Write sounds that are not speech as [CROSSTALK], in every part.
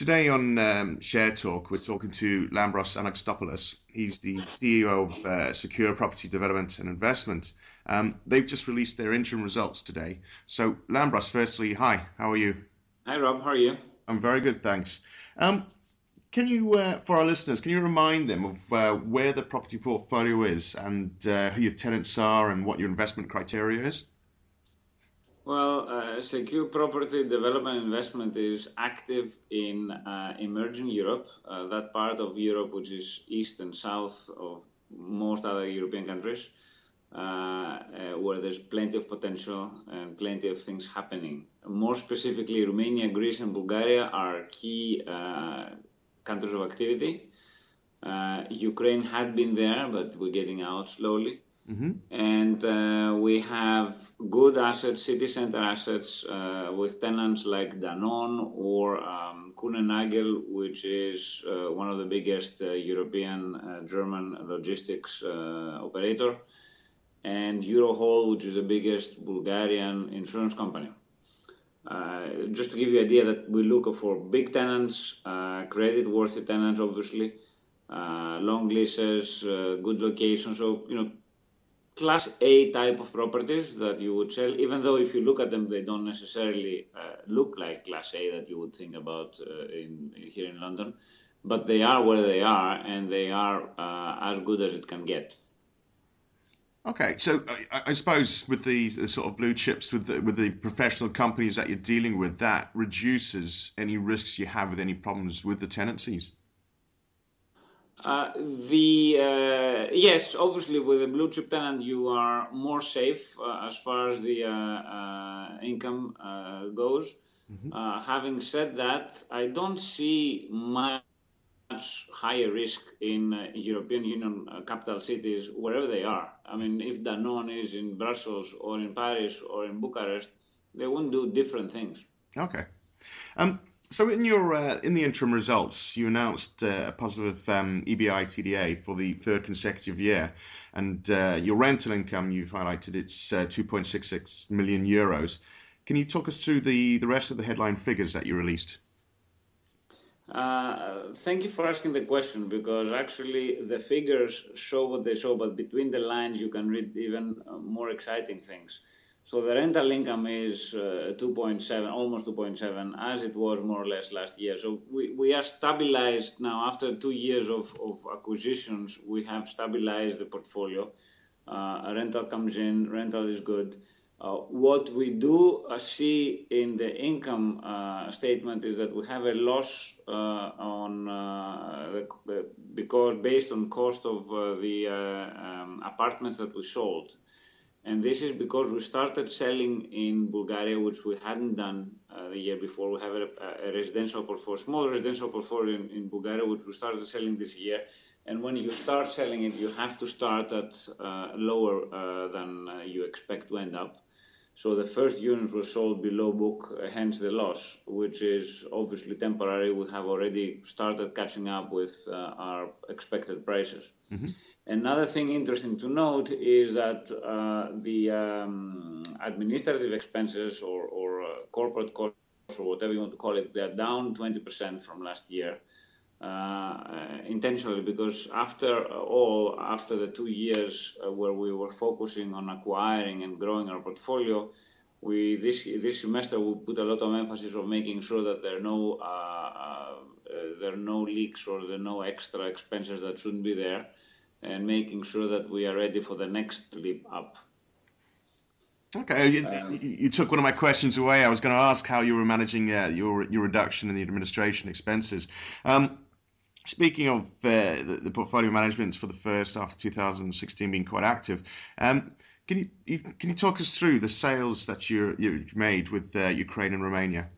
Today on um, Share Talk, we're talking to Lambros Anagnostopoulos. He's the CEO of uh, Secure Property Development and Investment. Um, they've just released their interim results today. So, Lambros, firstly, hi, how are you? Hi, Rob, how are you? I'm very good, thanks. Um, can you, uh, for our listeners, can you remind them of uh, where the property portfolio is and uh, who your tenants are and what your investment criteria is? Well, uh, secure property development investment is active in uh, emerging Europe, uh, that part of Europe which is east and south of most other European countries, uh, uh, where there's plenty of potential and plenty of things happening. More specifically, Romania, Greece, and Bulgaria are key uh, countries of activity. Ukraine had been there, but we're getting out slowly. Mm-hmm. And uh, we have good assets, city center assets, uh, with tenants like Danone or um, Kuehne+Nagel, which is uh, one of the biggest uh, European uh, German logistics uh, operator, and Eurohold, which is the biggest Bulgarian insurance company. just to give you an idea that we look for big tenants, credit-worthy tenants, obviously, long leases, good locations. So, you know, class A type of properties that you would sell, even though if you look at them, they don't necessarily uh, look like class A that you would think about uh, in, here in London, but they are where they are and they are uh, as good as it can get. Okay, so I, I suppose with the, the, sort of blue chips, with the, with the professional companies that you're dealing with, that reduces any risks you have with any problems with the tenancies. Uh, the uh, yes, obviously with a blue chip tenant, you are more safe uh, as far as the uh, uh, income uh, goes. Mm-hmm. having said that, I don't see much higher risk in European Union capital cities wherever they are. I mean, if Danone is in Brussels or in Paris or in Bucharest, they won't do different things. Okay. Um, so in your uh, in the interim results, you announced uh, a positive um, EBITDA for the third consecutive year, and uh, your rental income you've highlighted it's uh, 2.66 million euros. Can you talk us through the the rest of the headline figures that you released? Uh, thank you for asking the question because actually the figures show what they show, but between the lines you can read even uh, more exciting things. So the rental income is uh, 2.7, almost 2.7, as it was more or less last year. So we, we are stabilized now after two years of, acquisitions. We have stabilized the portfolio. Uh, rental comes in, rental is good. Uh, what we do see in the income statement is that we have a loss on because based on cost of the um, apartments that we sold. And this is because we started selling in Bulgaria, which we hadn't done uh, the year before. We have a, a, residential portfolio, small residential portfolio in, in, Bulgaria, which we started selling this year. And when you start selling it, you have to start at uh, lower uh, than uh, you expect to end up. So the first units were sold below book, hence the loss, which is obviously temporary. We have already started catching up with uh, our expected prices. Mm-hmm. Another thing interesting to note is that uh, the um, administrative expenses or, or uh, corporate costs or whatever you want to call it, they're down 20% from last year. Uh, intentionally, because after all, after the two years uh, where we were focusing on acquiring and growing our portfolio, we this this semester we put a lot of emphasis on making sure that there are no uh, uh, there are no leaks or there are no extra expenses that shouldn't be there and making sure that we are ready for the next leap up. Okay, you, um, you, took one of my questions away. I was going to ask how you were managing uh, your your reduction in the administration expenses. Um, speaking of uh, the, the, portfolio management for the first after 2016 being quite active, um, can you, you, can you talk us through the sales that you you've made with uh, Ukraine and Romania?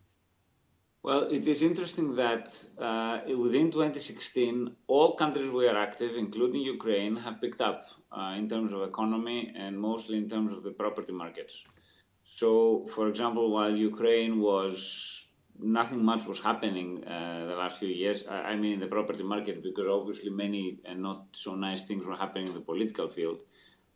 Well, it is interesting that uh, within 2016, all countries we are active, including Ukraine, have picked up uh, in terms of economy and mostly in terms of the property markets. So, for example, while Ukraine was nothing much was happening uh, the last few years, I, mean in the property market, because obviously many and not so nice things were happening in the political field.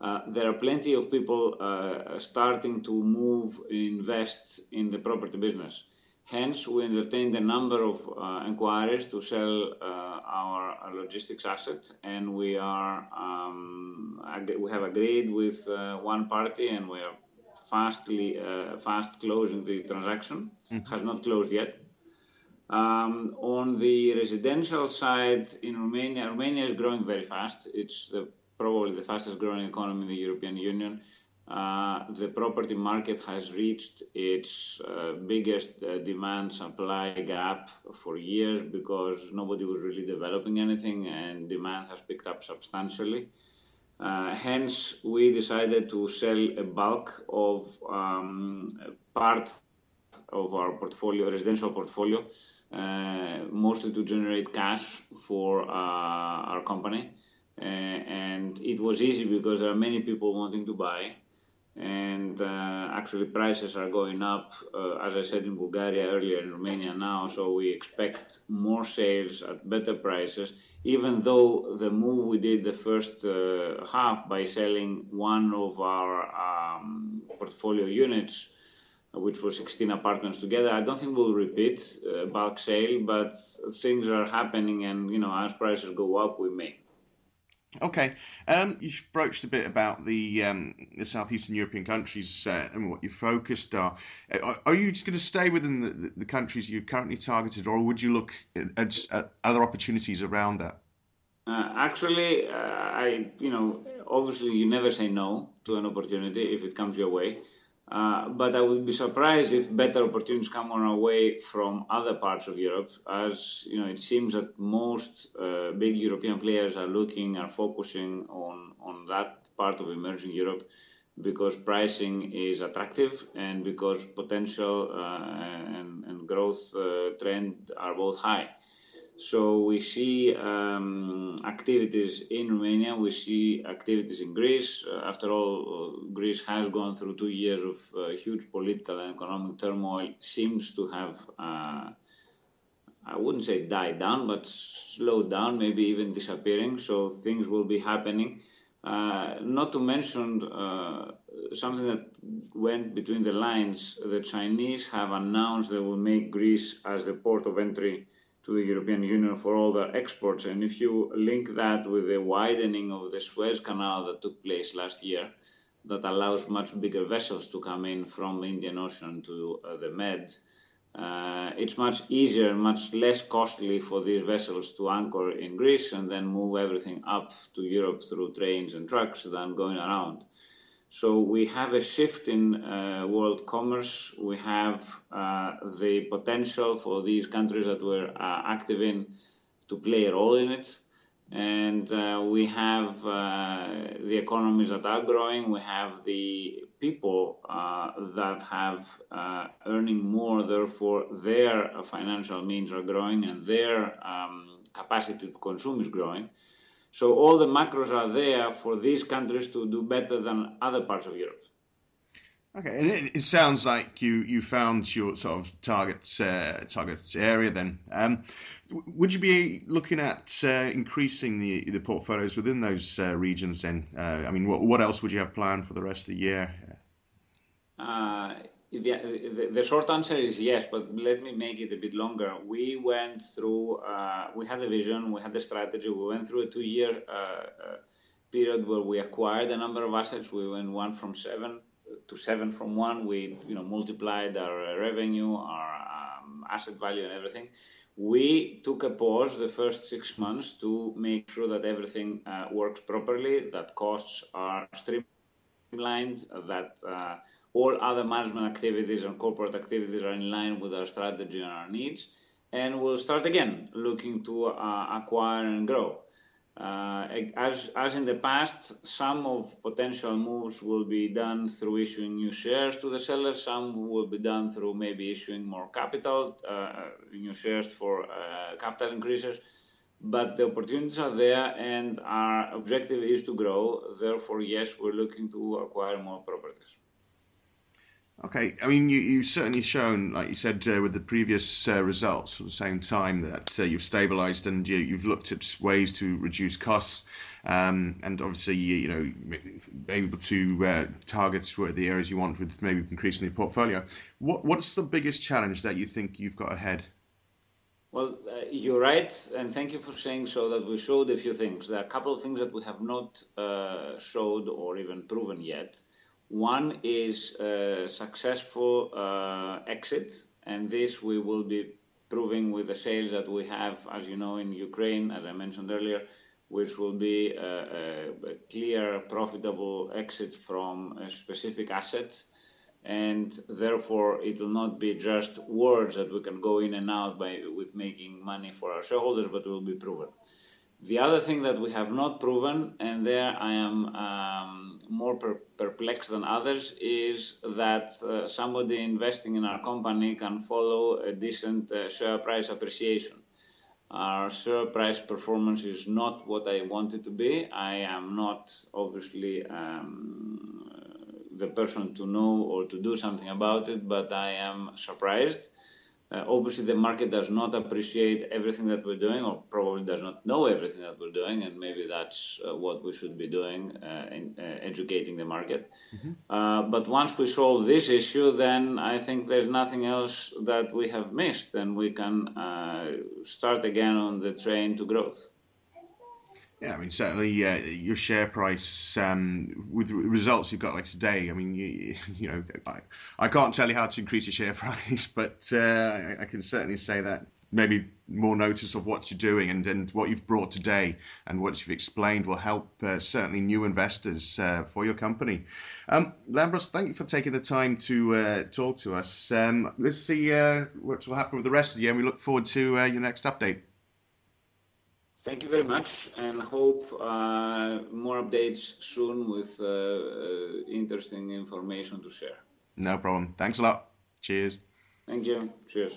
Uh, there are plenty of people uh, starting to move, invest in the property business Hence, we entertained a number of uh, inquiries to sell uh, our, our, logistics asset, and we are um, we have agreed with uh, one party, and we are fastly uh, fast closing the transaction. Mm-hmm. Has not closed yet. Um, on the residential side in Romania, Romania is growing very fast. It's the, probably the fastest growing economy in the European Union. Uh, the property market has reached its uh, biggest uh, demand supply gap for years because nobody was really developing anything and demand has picked up substantially. Hence, we decided to sell a bulk of um, part of our portfolio, residential portfolio, mostly to generate cash for our company. and it was easy because there are many people wanting to buy and uh, actually prices are going up, uh, as I said in Bulgaria earlier, in Romania now, so we expect more sales at better prices, even though the move we did the first uh, half by selling one of our um, portfolio units, which was 16 apartments together, I don't think we'll repeat bulk sale, but things are happening and, you know, as prices go up, we may. Okay, um, you broached a bit about the um, the southeastern European countries uh, and what you focused are. Uh, are you just going to stay within the, the countries you're currently targeted, or would you look at, at other opportunities around that? Uh, actually, uh, I you know obviously you never say no to an opportunity if it comes your way. Uh, but I would be surprised if better opportunities come on our way from other parts of Europe, as you know, it seems that most uh, big European players are looking, are focusing on on that part of emerging Europe because pricing is attractive and because potential uh, and, and growth uh, trend are both high. So we see um, activities in Romania, we see activities in Greece. Uh, after all, uh, Greece has gone through two years of uh, huge political and economic turmoil, seems to have, uh, I wouldn't say died down, but slowed down, maybe even disappearing. So things will be happening. Uh, not to mention something that went between the lines, the Chinese have announced they will make Greece as the port of entry to the European Union for all their exports. And if you link that with the widening of the Suez Canal that took place last year, that allows much bigger vessels to come in from the Indian Ocean to uh, the Med, uh, it's much easier, much less costly for these vessels to anchor in Greece and then move everything up to Europe through trains and trucks than going around. So we have a shift in uh, world commerce. We have uh, the potential for these countries that we're uh, active in to play a role in it. And uh, we have uh, the economies that are growing. We have the people uh, that have earning more. Therefore, their financial means are growing and their um, capacity to consume is growing. So all the macros are there for these countries to do better than other parts of Europe. Okay, and it, it sounds like you, you found your sort of target uh, target area. Then, um, would you be looking at uh, increasing the the portfolios within those uh, regions? Then, uh, I mean, what what else would you have planned for the rest of the year? Uh, the, the, short answer is yes, but let me make it a bit longer. We went through, uh, we had a vision, we had a strategy, we went through a two year uh, uh, period where we acquired a number of assets. We went one from seven to seven from one. We you know multiplied our revenue, our um, asset value, and everything. We took a pause the first six months to make sure that everything uh, works properly, that costs are streamlined, that uh, all other management activities and corporate activities are in line with our strategy and our needs. And we'll start again looking to uh, acquire and grow. Uh, as, in the past, some of potential moves will be done through issuing new shares to the sellers. Some will be done through maybe issuing more capital, uh, new shares for capital increases. But the opportunities are there, and our objective is to grow. Therefore, yes, we're looking to acquire more properties. Okay, I mean, you, you've certainly shown, like you said, uh, with the previous uh, results at the same time, that uh, you've stabilised and you, have looked at ways to reduce costs, um, and obviously, you, you know, able to uh, target the areas you want with maybe increasing the portfolio. What What's the biggest challenge that you think you've got ahead? Well, uh, you're right, and thank you for saying so. That we showed a few things. There are a couple of things that we have not uh, showed or even proven yet. One is a successful uh, exit, and this we will be proving with the sales that we have, as you know, in Ukraine, as I mentioned earlier, which will be a, a clear, profitable exit from specific assets. And therefore, it will not be just words that we can go in and out by with making money for our shareholders, but will be proven. The other thing that we have not proven, and there I am um, more per perplexed than others, is that uh, somebody investing in our company can follow a decent uh, share price appreciation. Our share price performance is not what I want it to be. I am not obviously um, the person to know or to do something about it, but I am surprised obviously, the market does not appreciate everything that we're doing, or probably does not know everything that we're doing, and maybe that's uh, what we should be doing uh, in uh, educating the market. Mm-hmm. Uh, but once we solve this issue, then I think there's nothing else that we have missed, and we can uh, start again on the train to growth. Yeah, I mean, certainly uh, your share price um, with results you've got like today. I mean, you, [LAUGHS] you know, I, I, can't tell you how to increase your share [LAUGHS] price, but uh, I, I, can certainly say that maybe more notice of what you're doing and, and what you've brought today and what you've explained will help uh, certainly new investors uh, for your company. Um, Lambros, thank you for taking the time to uh, talk to us. Um, let's see uh, what will happen with the rest of the year, and we look forward to your next update. Thank you very much, and hope uh, more updates soon with uh, uh, interesting information to share. No problem. Thanks a lot. Cheers. Thank you. Cheers.